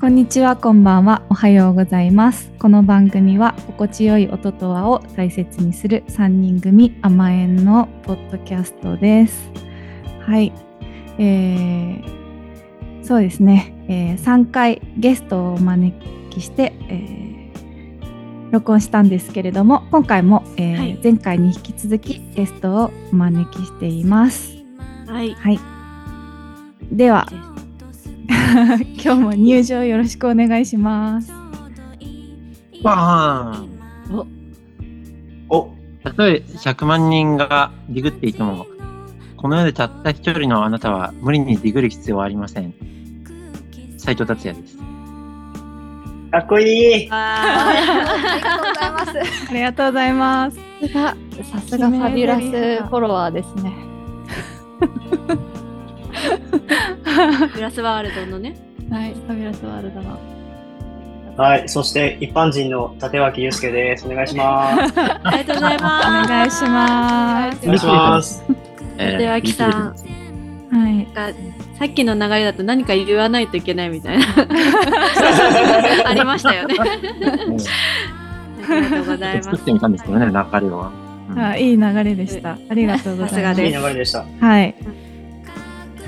こんにちは、こんばんは、おはようございます。この番組は心地よい音と和を大切にする3人組甘えんのポッドキャストです。はい、えー、そうですね、えー3回ゲストをお招きして、えー録音したんですけれども、今回も、えーはい前回に引き続きゲストをお招きしています。はい。はい。では、今日も入場よろしくお願いします。バーンお、たとえ100万人がディグっていても、この世でたった一人のあなたは無理にディグる必要はありません。斉藤達也です。かっこいい。あありがとうございます。ありがとうございます。さすが、さすがファビュラスフォロワーですね。ー グラスワールドのね。はい、ファビュラスワールドの。はい、そして一般人の立脇祐介です。お願いします。ありがとうございおます。願いします。お願いします。立脇さんはい。がさっきの流れだと何か言わないといけないみたいなありましたよね。ありがとうございます。作ってみたんですけどね、流れは。うんあ、いい流れでした。ありがとうございます。さすがでいい流れでした。はい。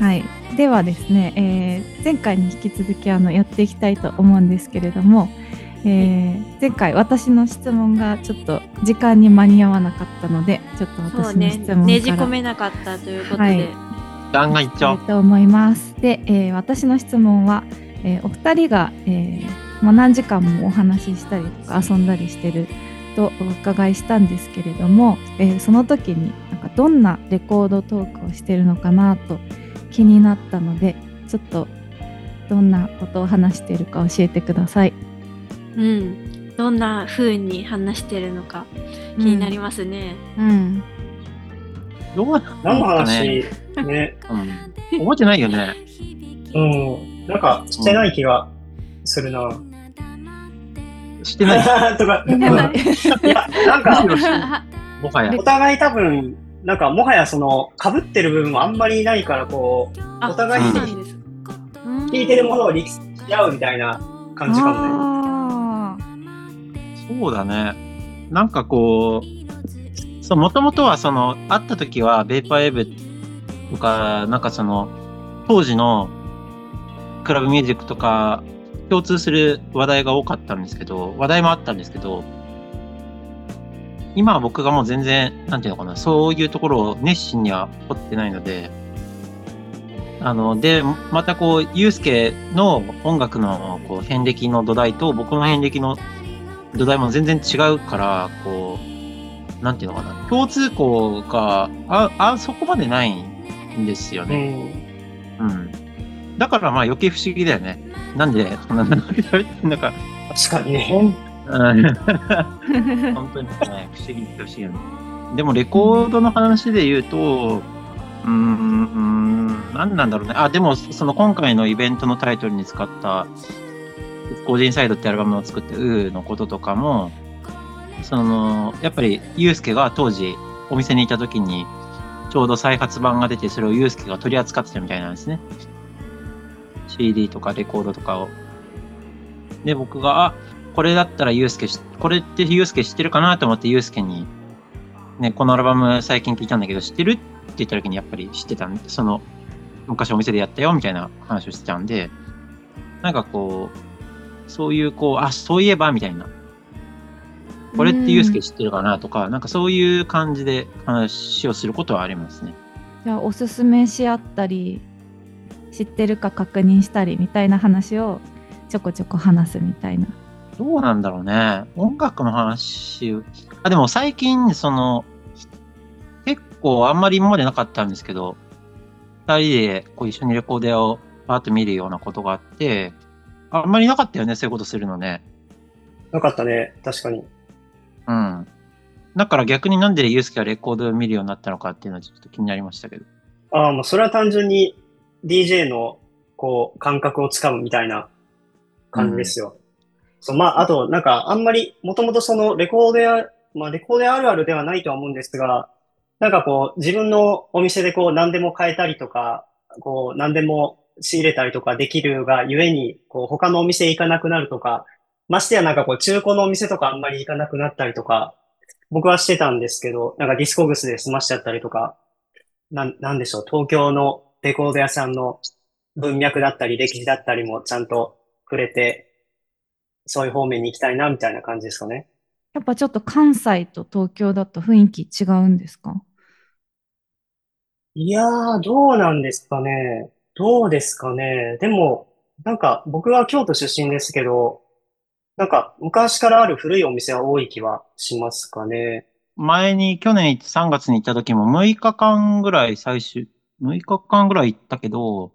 はい。ではですね、えー前回に引き続きあのやっていきたいと思うんですけれども、えー前回私の質問がちょっと時間に間に合わなかったので、ちょっと私の質問から、ねじ込めなかったということで、はいガンガンいっちゃおう。と思います。で、えー私の質問は、えーお二人が、えーまあ、何時間もお話ししたりとか遊んだりしてるとお伺いしたんですけれども、えーその時になんかどんなレコードトークをしてるのかなと気になったのでちょっとどんなことを話しているか教えてください。うん、どんな風に話してるのか気になりますね。うん、どうなん何のかね話ね。うん覚えてないよね。うん。なんかしてない気がするな。してない。とか。うん いや、なんか、もはやお。互い多分、なんかもはやその、被ってる部分もあんまりないから、こう、あお互いに聞いてるものを理解し合うみたいな感じかもね。あそうだね。なんかこう、そう、もともとはその、会った時は、ベーパーエブとか、なんかその、当時のクラブミュージックとか、共通する話題が多かったんですけど、話題もあったんですけど、今は僕がもう全然、なんていうのかな、そういうところを熱心には掘ってないので、あの、で、またこう、ゆうすけの音楽のこう遍歴の土台と僕の遍歴の土台も全然違うから、こう、なんていうのかな、共通項が、あ、あ、そこまでないんですようね。ん。うん。だからまあ余計不思議だよね。なんで、そんな長く喋ってんのか。確かにね。本当にね、不思議って不思議。でもレコードの話で言うと、うん、うーん何なんだろうね。あ、でもその今回のイベントのタイトルに使った、コージンサイドってアルバムを作って、ウーのこととかも、その、やっぱり、ユうスケが当時お店にいた時に、ちょうど再発版が出て、それをユうスケが取り扱ってたみたいなんですね。CD とかレコードとかを。で、僕が、あ、これだったらユうスケし、これってユうスケ知ってるかなと思ってユうスケに、ね、このアルバム最近聞いたんだけど、知ってるって言った時にやっぱり知ってたんで、その、昔お店でやったよみたいな話をしてたんで、なんかこう、そういうこう、あ、そういえばみたいな。これってユうスケ知ってるかなとか、なんかそういう感じで話をすることはありますね。じゃあおすすめし合ったり知ってるか確認したりみたいな話をちょこちょこ話すみたいな。どうなんだろうね。音楽の話を、あ、でも最近、その、結構あんまり今までなかったんですけど、二人でこう一緒にレコーデーをパーッと見るようなことがあって、あんまりなかったよね、そういうことするのね。なかったね。確かに。うん。だから逆になんでユースケがレコードを見るようになったのかっていうのはちょっと気になりましたけど。ああ、もうそれは単純に DJ のこう感覚をつかむみたいな感じですよ。そう、まあ、あと、なんか、あんまり、もともとそのレコードや、まあ、レコードあるあるではないとは思うんですが、なんかこう、自分のお店でこう、何でも買えたりとか、こう、何でも仕入れたりとかできるがゆえに、こう他のお店行かなくなるとか、ましてやなんかこう中古のお店とかあんまり行かなくなったりとか、僕はしてたんですけど、なんかディスコグスで済ましちゃったりとか、なん、なんでしょう、東京のレコード屋さんの文脈だったり歴史だったりもちゃんと触れて、そういう方面に行きたいなみたいな感じですかね。やっぱちょっと関西と東京だと雰囲気違うんですか？いやー、どうなんですかね。どうですかね。でも、なんか僕は京都出身ですけど、なんか昔からある古いお店は多い気はしますかね。前に去年3月に行った時も6日間ぐらい最終、6日間ぐらい行ったけど、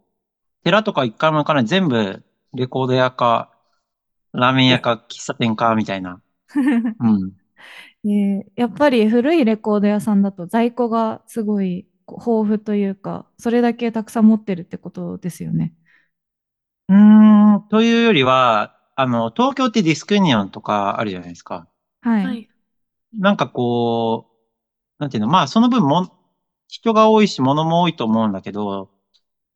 寺とか一回も行かない。全部レコード屋か、ラーメン屋か、喫茶店か、みたいな。うん。えーやっぱり古いレコード屋さんだと在庫がすごいこう豊富というか、それだけたくさん持ってるってことですよね。うーん、というよりは、あの、東京ってディスクユニオンとかあるじゃないですか。はい。はい。なんかこう、なんていうの、まあその分も、人が多いし物も多いと思うんだけど、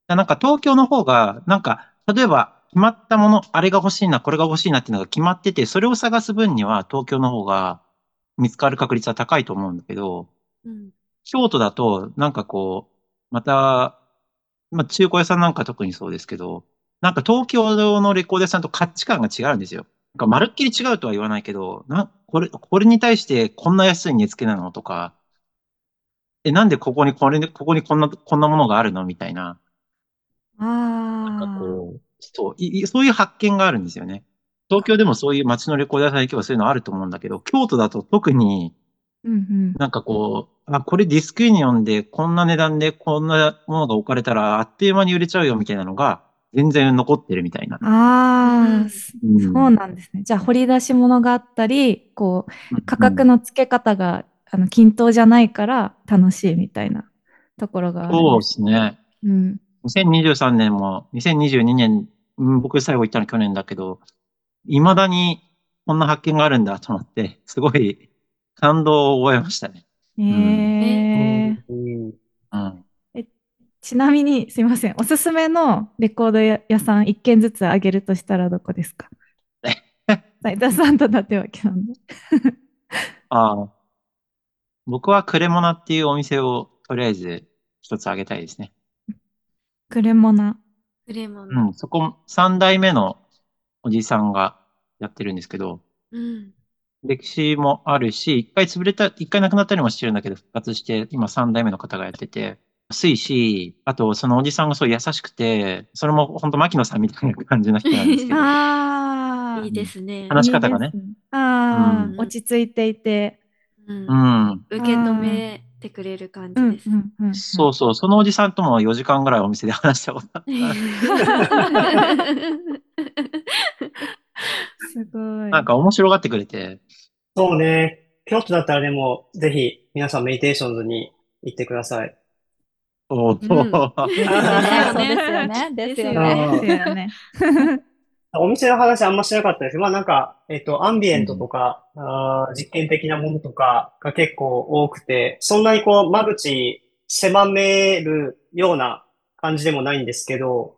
なんか東京の方が、なんか、例えば決まったもの、あれが欲しいな、これが欲しいなっていうのが決まってて、それを探す分には東京の方が見つかる確率は高いと思うんだけど、うん。京都だと、なんかこう、また、まあ中古屋さんなんか特にそうですけど、なんか東京のレコード屋さんと価値観が違うんですよ。なんかまるっきり違うとは言わないけど、な、これ、これに対してこんな安い値付けなのとか、え、なんでここにこれ、ここにこんな、こんなものがあるのみたいな、なんかあこう、そう、いいそういう発見があるんですよね。東京でもそういう街のレコード屋さん行けばそういうのあると思うんだけど、京都だと特に。なんかこう、あ、これディスクユニオンでこんな値段でこんなものが置かれたらあっという間に売れちゃうよみたいなのが全然残ってるみたいな。ああ、うんそうなんですね。じゃあ掘り出し物があったり、こう価格の付け方が、あの均等じゃないから楽しいみたいなところがあるんそうで。すね。うん。2023年も、2022年、うん僕最後行ったの去年だけど、未だにこんな発見があるんだと思って、すごい感動を覚えましたね。えーうん。うん。ちなみにすいません。おすすめのレコード屋屋さん一軒ずつあげるとしたらどこですか？斉田さんと立脇さんで。ああ。僕はクレモナっていうお店をとりあえず一つあげたいですね。クレモナ。クレモン。うん。そこ、三代目のおじさんがやってるんですけど、うん。歴史もあるし、一回潰れた、一回亡くなったりもしてるんだけど、復活して、今三代目の方がやってて、安いし、あとそのおじさんがすごい優しくて、それも本当牧野さんみたいな感じの人なんですけど、ああ。いいですね。話し方がねいいですああ、うん落ち着いていて。うんうん。受け止めてくれる感うんじです。うんうん。そうそう、そのおじさんとも4時間ぐらいお店で話したことあった。すごい。なんか面白がってくれて、そうね。京都だったらでも、ぜひ皆さんメディテーションズに行ってください。おうんーですよそうねですよね。ですよね。ですよね。お店の話あんましなかったです。まあなんか、えっと、アンビエントとか、あー実験的なものとかが結構多くて、そんなにこう、間口狭めるような感じでもないんですけど、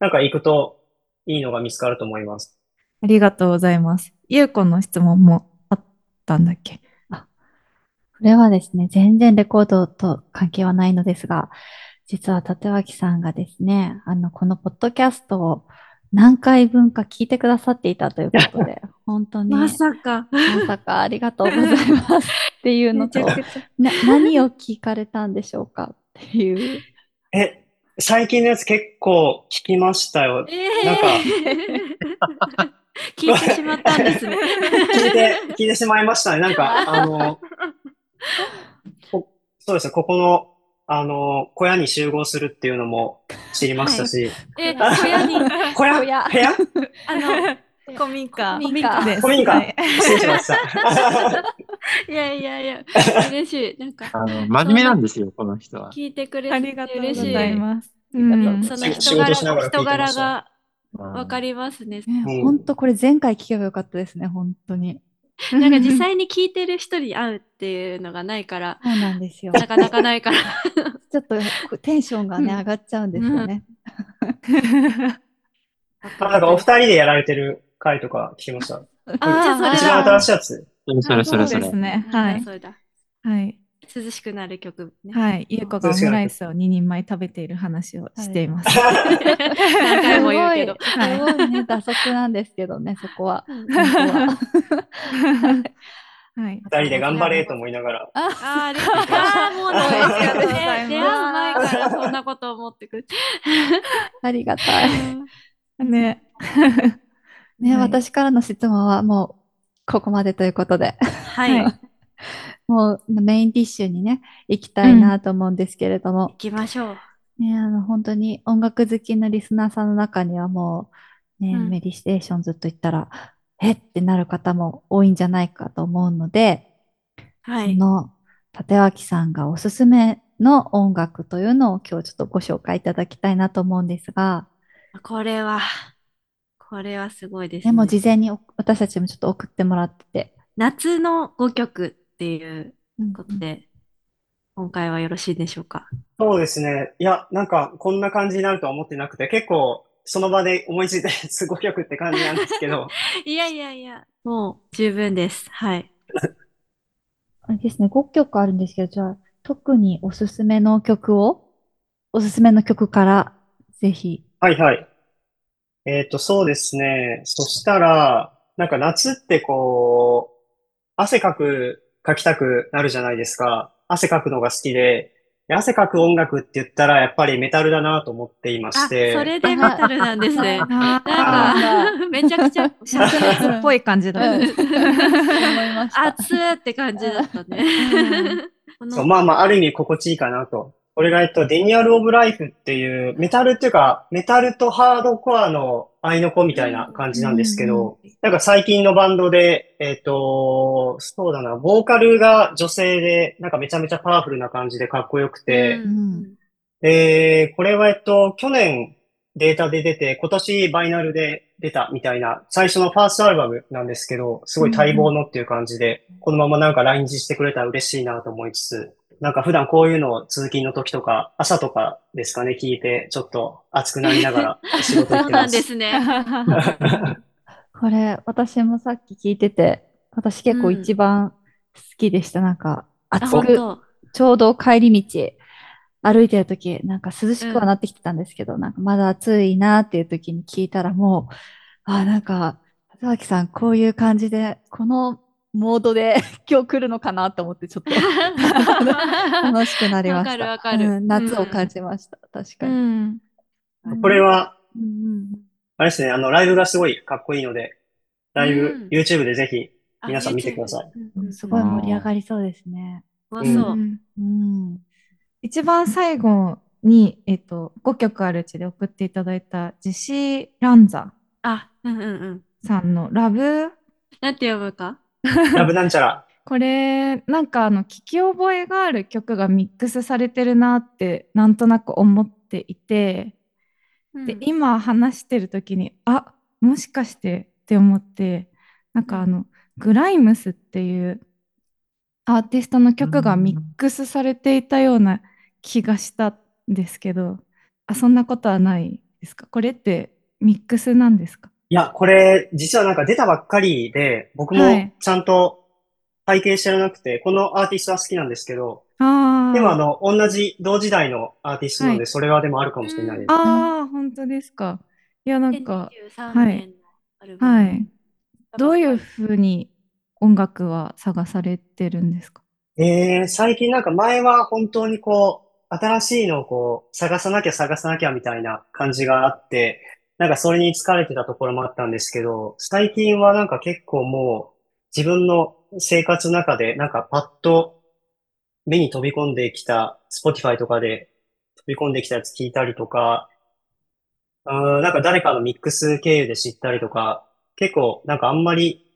なんか行くといいのが見つかると思います。ありがとうございます。ゆうこの質問もあったんだっけ？これはですね、全然レコードと関係はないのですが、実は立脇さんがですね、あの、このポッドキャストを何回分か聞いてくださっていたということで、本当に、ままさか。さかありがとうございますっていうのと、な何を聞かれたんでしょうかっていう。え、最近のやつ結構聞きましたよ。えなんかー、聞いてしまったんですね。聞いて、聞いてしまいましたね。なんか、あの、こそうですね、ここの、あの、小屋に集合するっていうのも知りましたし、え、小屋に、小屋？小屋部屋？あの、古民家。古民家です。古民家はい失礼しました。いやいやいや、嬉しい。なんか、あの、真面目なんですよ、この人は。聞いてくれてありがとうご嬉しい。ざいます。ありがとうございますその仕人柄事しながら聞いて人ました柄がうんわかりますね。本当これ前回聞けばよかったですね、本当に。なんか実際に聞いてる人に会うっていうのがないから、そうなんですよ。なかなかないから。ちょっとテンションがね、うん上がっちゃうんですよね。あ、なんかお二人でやられてる回とか聞きました？あじゃあそれだ一番新しいやつ。それそれそれそうです。ね。はい。それだ。はい。涼しくなる曲ね。はい。ゆうこがオムライスを2人前食べている話をしています。何回も言うけど。すごい、すごいね、打足なんですけどね、そこは。は はい。二人で頑張れと思いながら。あーありがとう。もうね出会う前からそんなこと思ってくる。ありがたい。ね。ね、はい私からの質問はもうここまでということで、はい。もうメインディッシュにね、行きたいなと思うんですけれども、きましょう。ね、あの、本当に音楽好きのリスナーさんの中にはもう、ね、うんメディテーションずっと言ったら、えってなる方も多いんじゃないかと思うので、はい。その立脇さんがおすすめの音楽というのを今日ちょっとご紹介いただきたいなと思うんですが、これは、これはすごいですでね。も事前にお私たちもちょっと送ってもらってて、夏の5曲っていううんことで、今回はよろしいでしょうか？そうですね。いや、なんかこんな感じになるとは思ってなくて、結構その場で思いついて すごい曲って感じなんですけど、いやいやいや、もう十分です。はい。あれですね、5曲あるんですけど、じゃあ、特におすすめの曲を、おすすめの曲から、ぜひ。はいはい。えっと、そうですね。そしたら、なんか夏ってこう、汗かく、かきたくなるじゃないですか。汗かくのが好きで、で汗かく音楽って言ったらやっぱりメタルだなと思っていまあ、しそて。れでメタルなんですね。あなんーか、めちゃくちゃ、灼熱っぽい感じだ。うん思いました。熱って感じだったね。そう、まあまあ、ある意味心地いいかなと。これが、えっと、デニアル・オブ・ライフっていう、メタルっていうか、メタルとハードコアの合いの子みたいな感じなんですけど、なんか最近のバンドで、えっと、そうだな、ボーカルが女性で、なんかめちゃめちゃパワフルな感じでかっこよくて、うんで、これは、えっと、去年データで出て、今年バイナルで出たみたいな、最初のファーストアルバムなんですけど、すごい待望のっていう感じで、このままなんか来日してくれたら嬉しいなと思いつつ、なんか普段こういうのを通勤の時とか、朝とかですかね、聞いて、ちょっと熱くなりながら仕事行ってま。そうなんですすね。これ、私もさっき聞いてて、私結構一番好きでした。なんか、あ、暑く。ちょうど帰り道、歩いてる時なんか涼しくはなってきてたんですけど、なんかまだ暑いなっていう時に聞いたらもう、あ、なんか、里脇さん、こういう感じで、このモードで 今日来るのかなと思って、ちょっと 楽しくなりました。わかるわかるうん夏を感じました。確かうに。ん。これは、うんうんあれですね、あの、ライブがすごいかっこいいので、ライブ、うん YouTube でぜひ、あ皆さん見てください。すごい盛り上がりそうですね。そうそうう。んうん。一番最後に、えっと、5曲あるうちで送っていただいたジェシー・ランザあ、うんうんうん。さんのラブなんて読むか？ラブなんちゃら。これなんかあの聞き覚えがある曲がミックスされてるなってなんとなく思っていて、で今話してる時にあもしかしてって思ってなんかあの、グライムスっていうアーティストの曲がミックスされていたような気がしたんですけどあそんなことはないですか？これってミックスなんですか？いや、これ、実はなんか出たばっかりで、僕もはい。ちゃんと拝見してなくて、このアーティストは好きなんですけど、でもあの、同じ同時代のアーティストなので、はい。それはでもあるかもしれないです。あー本当ですか。いやなんか2023はい年のアルバム。はい。どういうふうに音楽は探されてるんですか？えー、最近なんか前は本当にこう、新しいのをこう、探さなきゃ探さなきゃみたいな感じがあって、なんかそれに疲れてたところもあったんですけど、最近はなんか結構もう、自分の生活の中でなんかパッと目に飛び込んできた、Spotify とかで飛び込んできたやつ聞いたりとか、あーなんか誰かのミックス経由で知ったりとか、結構なんかあんまり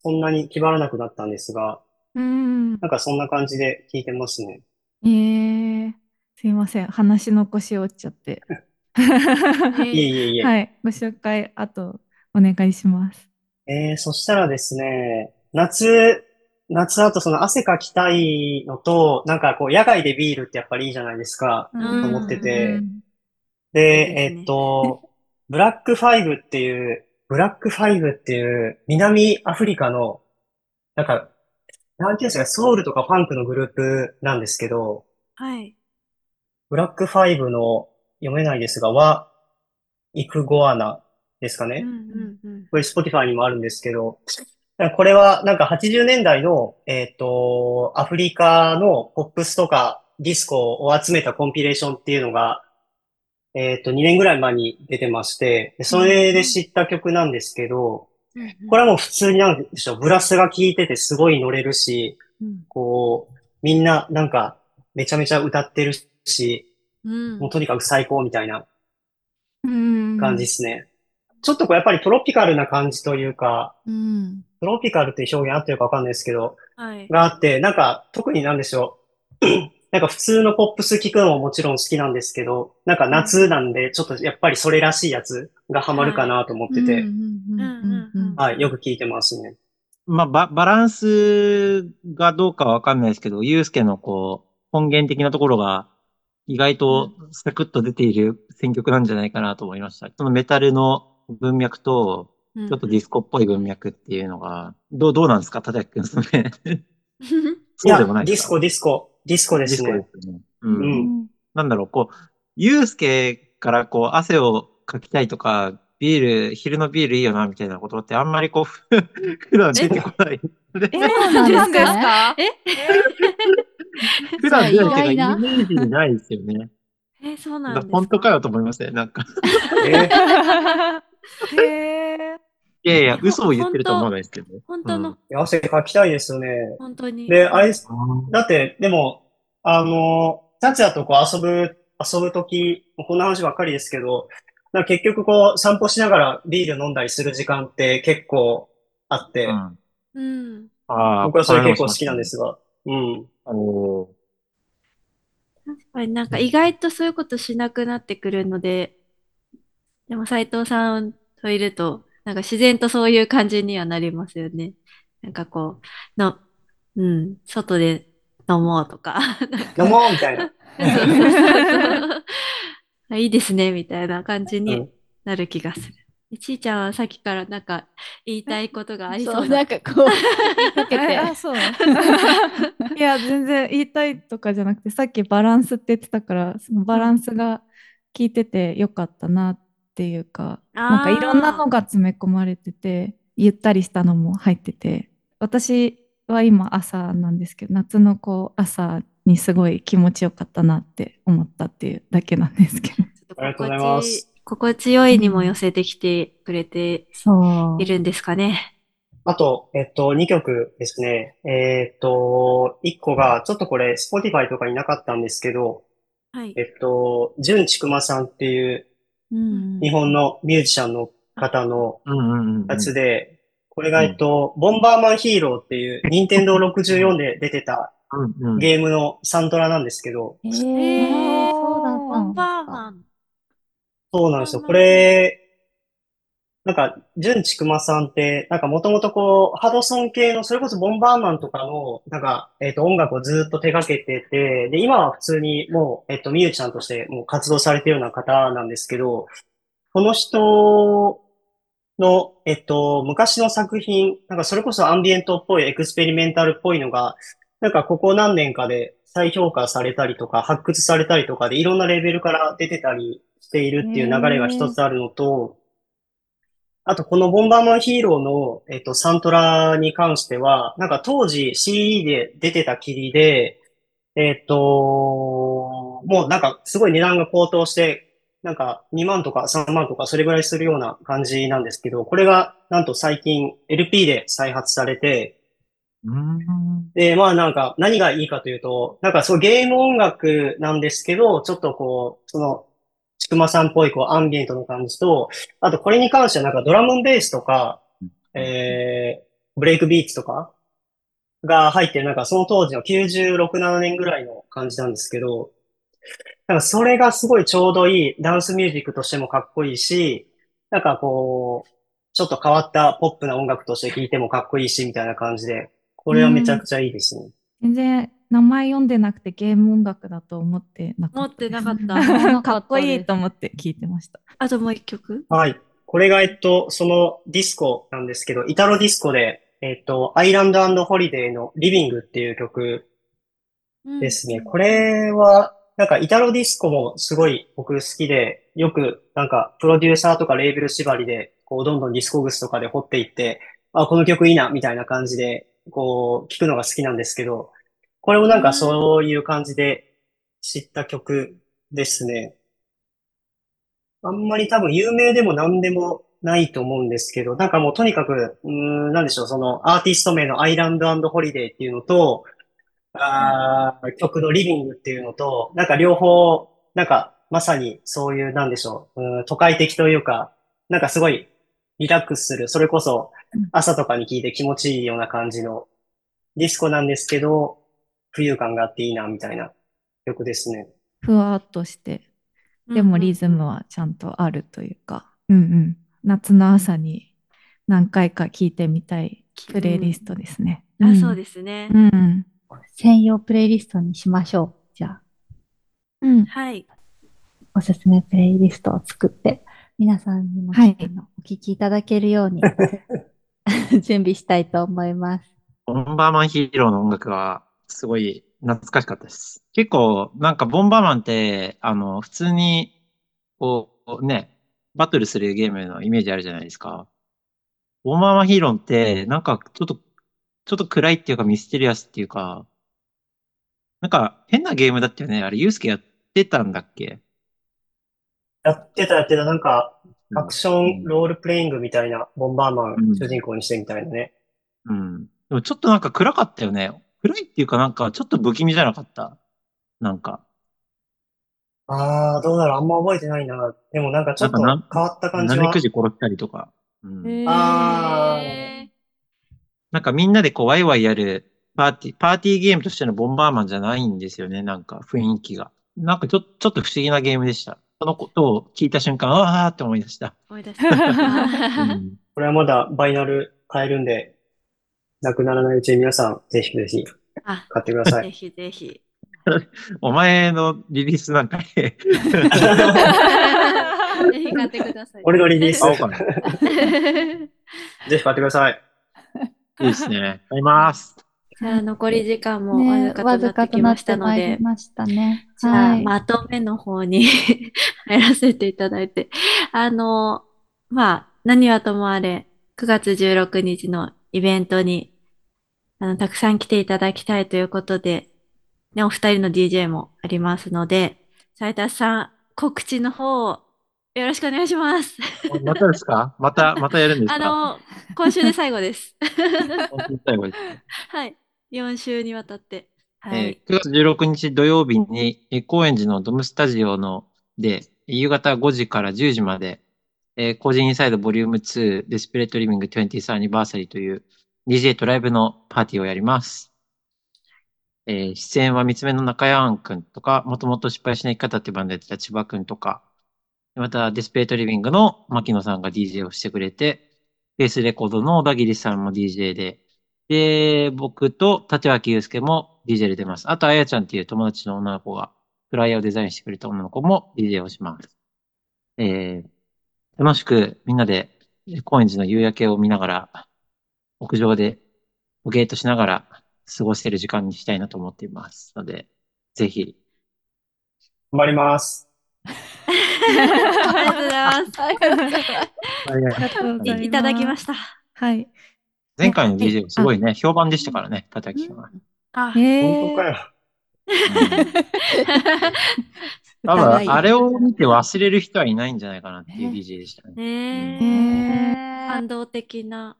そんなに気張らなくなったんですが、うん。なんかそんな感じで聞いてますね。えー、すいません。話の腰折っちゃって いえいえいえ。はいご紹介あとお願いしますえー、そしたらですね、夏、夏だとその汗かきたいのと、なんかこう野外でビールってやっぱりいいじゃないですか、うんと思ってて。で、いいですねえっと、ブラックファイブっていう、ブラックファイブっていう南アフリカの、なんか、なんていうんですか、ソウルとかファンクのグループなんですけど、はい。ブラックファイブの読めないですが、は、イクゴアナですかね。うんうんうん。これ Spotify にもあるんですけど、これはなんか80年代の、えっと、アフリカのポップスとかディスコを集めたコンピレーションっていうのが、えっと、2年ぐらい前に出てまして、でそれで知った曲なんですけど、これはもう普通になんでしょう、ブラスが効いててすごい乗れるし、うんこう、みんななんかめちゃめちゃ歌ってるし、うんもうとにかく最高みたいなうん感じですね。ちょっとこうやっぱりトロピカルな感じというか、うん。トロピカルっていう表現合ってるかわかんないですけど、はい。があって、なんか特になんでしょう。なんか普通のポップス聞くのももちろん好きなんですけど、なんか夏なんでちょっとやっぱりそれらしいやつがハマるかなと思ってて、はい、よく聞いてますね。まあ、ババランスがどうかわかんないですけど、ユうスケのこう、本源的なところが意外とサクッと出ている選曲なんじゃないかなと思いました。そのメタルの文脈と、ちょっとディスコっぽい文脈っていうのが、どう、どうなんですか？立くん、そのね。いそうでもないディスコ、ディスコ、ディスコですねディスコで。すよね。う。うんん。なんだろう、こう、ユうスケからこう、汗をかきたいとか、ビール、昼のビールいいよな、みたいなことってあんまりこう、普段出てこない。え、そうなんですねか？普段出ないっていうか、意外なイメージにないですよね。え、そうなんだですか？本当かよと思いますね。なんか、え？へえ。いやいや、嘘を言ってると思わないですけど。本当の、ー、汗かきたいですよね。本当に。で、あれ、うんだって、でも、あの、達也とこう遊ぶ、遊ぶとき、こんな話ばっかりですけど、なんか結局こう散歩しながらビール飲んだりする時間って結構あって、うん僕はそれ結構好きなんで。すが、うん。おー確かになんか意外とそういうことしなくなってくるので、でも斉藤さんといると、なんか自然とそういう感じにはなりますよね。なんかこう、の、うん、外で飲もうとか。飲もうみたいな。そうそうそうあいいですね、みたいな感じにうんなる気がする。でちーちゃんはさっきからなんか言いたいことがありそそうう、な。なんかこう、言いかけて。えあ、そう。いや、全然言いたいとかじゃなくて、さっきバランスって言ってたから、そのバランスが効いててよかったなっていうか、なんかいろんなのが詰め込まれてて、ゆったりしたのも入ってて、私は今朝なんですけど、夏のこう朝にすごい気持ちよかったなって思ったっていうだけなんですけど。ちょっとありがとうござい心地ます心地よいにも寄せてきてくれてそうい。るんですかね。あと、えっと、2曲ですね。えっと、1個が、ちょっとこれ、Spotify とかになかったんですけど、はい。えっと、純ちくまさんっていううん日本のミュージシャンの方のうんうんうんうん。やつで、これが、えっと、ボンバーマンヒーローっていう、任天堂64で出てたうんうん。ゲームのサントラなんですけど、へえー、ーそうだったボンバー。マン。そうなんですよ。これ、なんか、純ちくまさんって、なんかもともとこう、ハドソン系の、それこそボンバーマンとかの、なんか、えっと、音楽をずっと手掛けてて、で、今は普通にもう、えっと、ミュージシャンとしてもう活動されてるような方なんですけど、この人の、えっと、昔の作品、なんかそれこそアンビエントっぽい、エクスペリメンタルっぽいのが、なんかここ何年かで再評価されたりとか、発掘されたりとかで、いろんなレベルから出てたりしているっていう流れが一つあるのと、あとこのボンバーマンヒーローの、えっと、サントラに関しては、なんか当時 CD で出てたきりで、えっと、もうなんかすごい値段が高騰して、なんか2万とか3万とかそれぐらいするような感じなんですけど、これがなんと最近 LP で再発されて、うん。で、まあなんか何がいいかというと、なんかそうゲーム音楽なんですけど、ちょっとこう、その、ちくまさんっぽいこうアンビエントの感じと、あとこれに関してはなんかドラムンベースとか、えー、ブレイクビーツとかが入ってる、なんかその当時の96、7年ぐらいの感じなんですけど、なんかそれがすごいちょうどいいダンスミュージックとしてもかっこいいし、なんかこう、ちょっと変わったポップな音楽として聴いてもかっこいいし、みたいな感じで、これはめちゃくちゃいいですね。全然名前読んでなくてゲーム音楽だと思ってなか持ってったです。なかった。なかっこいいと思って聞いてました。あともう一曲はい。これが、えっと、そのディスコなんですけど、イタロディスコで、えっと、アイランドホリデーのリビングっていう曲ですね。これは、なんかイタロディスコもすごい僕好きで、よくなんかプロデューサーとかレーベル縛りで、こうどんどんディスコグスとかで掘っていって、あ、この曲いいな、みたいな感じで、こう聞くのが好きなんですけど、これもなんかそういう感じで知った曲ですね。あんまり多分有名でも何でもないと思うんですけど、なんかもうとにかく、うーん、なんでしょう、そのアーティスト名のアイランドホリデーっていうのと、あー曲のリビングっていうのと、なんか両方、なんかまさにそういう、なんでしょう、うーん都会的というか、なんかすごいリラックスする、それこそうん朝とかに聴いて気持ちいいような感じのディスコなんですけど、浮遊感があっていいな、みたいな曲ですね。ふわっとして、でもリズムはちゃんとあるというか、うんうん。夏の朝に何回か聴いてみたいプレイリストですね。あ、そうす。ですね。うん。専用プレイリストにしましょう。じゃあ、うん。はい。おすすめプレイリストを作って、皆さんにも、はいお聞きいただけるように 準備したいと思います。ボンバーマンヒーローの音楽は、すごい懐かしかったです。結構、なんかボンバーマンって、あの、普通に、こう、ね、バトルするゲームのイメージあるじゃないですか。ボンバーマンヒーローって、なんかちょっと、ちょっと暗いっていうかミステリアスっていうか、なんか変なゲームだったよね。あれ、ユースケやってたんだっけ？やってたやってた、なんか、うんアクションロールプレイングみたいな、ボンバーマうんン主人公にしてみたいなね。うん。でもちょっとなんか暗かったよね。暗いっていうかなんかちょっと不気味じゃなかった？なんか。ああ、どうだろう、あんま覚えてないな。でもなんかちょっと変わった感じはなめく。じ殺したりとか。うん。あーへなんかみんなでこうワイワイやるパーティー、パーティーゲームとしてのボンバーマンじゃないんですよね。なんか雰囲気が。なんかちょ、ちょっと不思議なゲームでした。そのことを聞いた瞬間、ああって思い出した。思い出した。うんこれはまだバイナル買えるんで、なくならないうちに皆さん、ぜひぜひあ、買ってくださぜい。ひぜひ。お前のリリースなんかね、ぜひ買ってください。俺のリリース ぜひ買ってください。いですね。買います。じゃあ残り時間もわねずかとなってきましたのでわずかとなってましたね。じゃあ、はい。まとめの方に 入らせていただいて、あの、まあ、何はともあれ、9月16日のイベントに、あの、たくさん来ていただきたいということで、ね、お二人の DJ もありますので、斉田さん、告知の方をよろしくお願いします。またですか？また、またやるんですか？あの、今週で最後です。最後ですはい。4週にわたって。はい。えー9月16日土曜日に、えー高円寺のドムスタジオので、夕方5時から10時まで、えー、個人インサイドボリューム2デスペレットリビング 20th アニバーサリーという DJ とライブのパーティーをやります。えー出演は三つ目の中山くんとか、もともと失敗しない方っていうバンドやってた千葉くんとか、またディスペレットリビングの牧野さんが DJ をしてくれて、ベースレコードの小田切さんも DJ で、で、僕と立脇祐介も DJ で出ます。あと、あやちゃんっていう友達の女の子が、フライヤーをデザインしてくれた女の子も DJ をします。えー、楽しくみんなでえー高円寺の夕焼けを見ながら、屋上でボゲーっとしながら過ごせる時間にしたいなと思っています。ので、ぜひ、頑張ります。ありがとうございます。ありがとうございいいただきます。した。はい。前回の DJ すごいね、評判でしたからね、立脇さんは。あ、えー、本当かよ。多分、あれを見て忘れる人はいないんじゃないかなっていう DJ でしたね。感動的な、やっ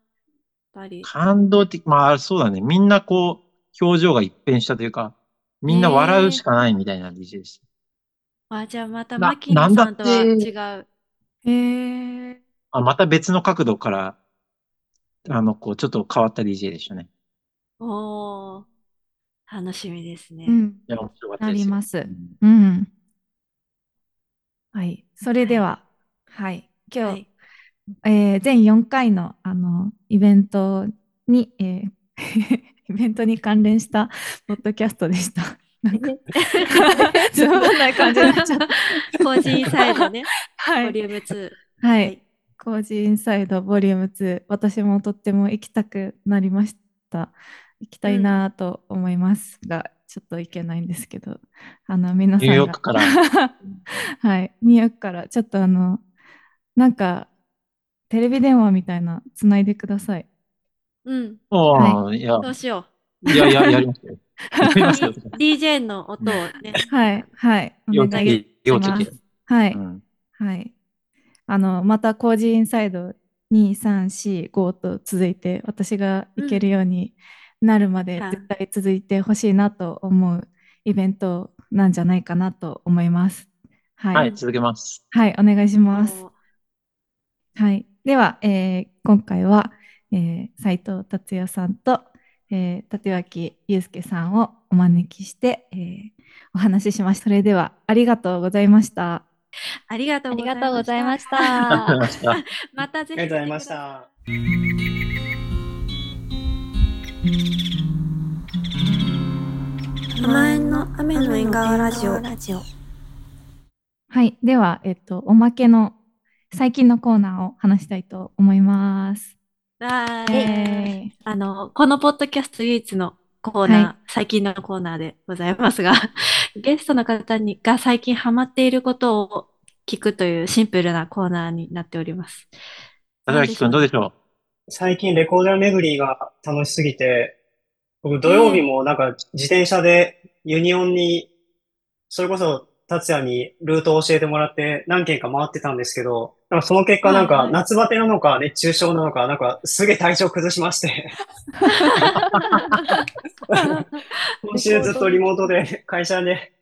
ぱり。感動的、まあそうだね。みんなこう、表情が一変したというか、みんな笑うしかないみたいな DJ でした。あ、じゃあまたな牧野さんとは違う。えー、あ、また別の角度から、あの、こう、ちょっと変わった DJ でしたね。おー、楽しみですね。うん。いや、面白かったなですよ。りますうんうん。はい。それでは、はい。今日、はい。えー全4回の、あのイベントに、えー イベントに関連したポッドキャストでした。つまんない感じになっちゃった。個人サイドね、はい。ボリューム2。ははいい。コージインサイドボリューム2、私もとっても行きたくなりました。行きたいなと思いますが、ちょっと行けないんですけど、あの、皆さんが。ニューヨークから はい。ニューヨークから、ちょっとあの、なんか、テレビ電話みたいな、つないでください。うん、ああ、いや、そうしよいやいや、やりますよ。DJ の音をね。はい。はい。お要願いしますキ。。はい。うんはい。あの、また工事インサイド2、3、4、5と続いて、私が行けるようになるまでうん絶対続いてほしいなと思うイベントなんじゃないかなと思います。はい。は、はいい。続けます。お願いします。もはい。では、えー今回は、えー、斉藤達也さんと、えー、立脇祐介さんをお招きして、えーお話ししました。それでは、ありがとうございました。うありがとうございままし。したた。ありがとうございました。またぜひありがとうございました。甘えんの雨の縁側ラジオ。はい。では、えっと、おまけの最近のコーナーを話したいと思います。はーいえーあの、このポッドキャスト唯一のコーナー、はい。最近のコーナーでございますが、ゲストの方にが最近ハマっていることを聞くというシンプルなコーナーになっております。高垣くんどうでしょ最近レコーダー巡りが楽しすぎて、僕土曜日もなんか自転車でユニオンに、それこそ達也にルートを教えてもらって何軒か回ってたんですけど、なんかその結果なんか夏バテなのか熱中症なのか、なんかすげえ体調崩しまして、今週ずっとリモートで会社で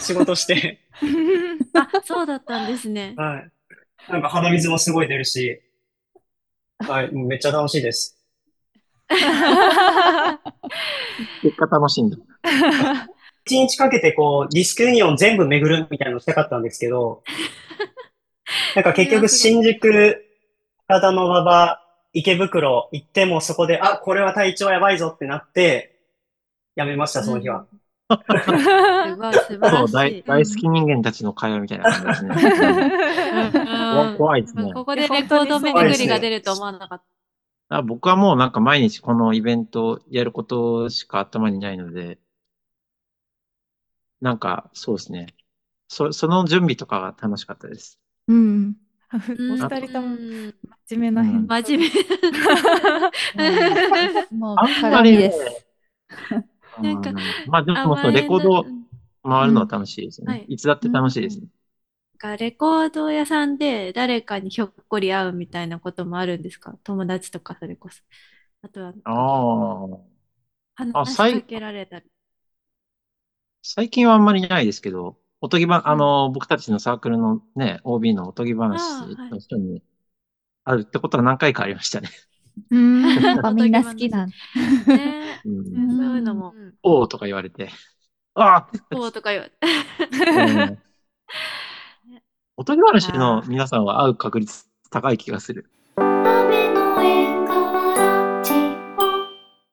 仕事して、あ、そうだったんですね。はい。なんか鼻水もすごい出るし、はい、もうめっちゃ楽しいです。う 結果楽しいんだ。一日かけてこう、ディスクユニオン全部巡るみたいなのしたかったんですけど、なんか結局新宿、高田馬場、池袋行ってもそこで、あ、これは体調やばいぞってなって、やめました、その日は。大い。大好き人間たちの会話みたいな感じですね。怖怖いですね。ここでレコード巡りが出ると思わなかっあ僕はもうなんか毎日このイベントをやることしか頭にないので、なんかそうですね。そその準備とかが楽しかったです。うん。おた。二人ともうん真面目な返答真面目。もうあんま鏡です。なんかうんまあでもそのレコードを回るのは楽しいですよね。うんいつだって楽しいですね。かレコード屋さんで誰かにひょっこり会うみたいなこともあるんですか？友達とかそれこそ。あとは、ああ。話しさいかけられたり。最近はあんまりないですけど、おとぎば、あの、僕たちのサークルのね、OB のおとぎ話の人にあるってことは何回かありましたね。うん。やっぱみんな好きなんね、うん。そういうのも、うんおーとか言われて、あこうとか言われあ、うん。おとぎ話の皆さんは会う確率高い気がする。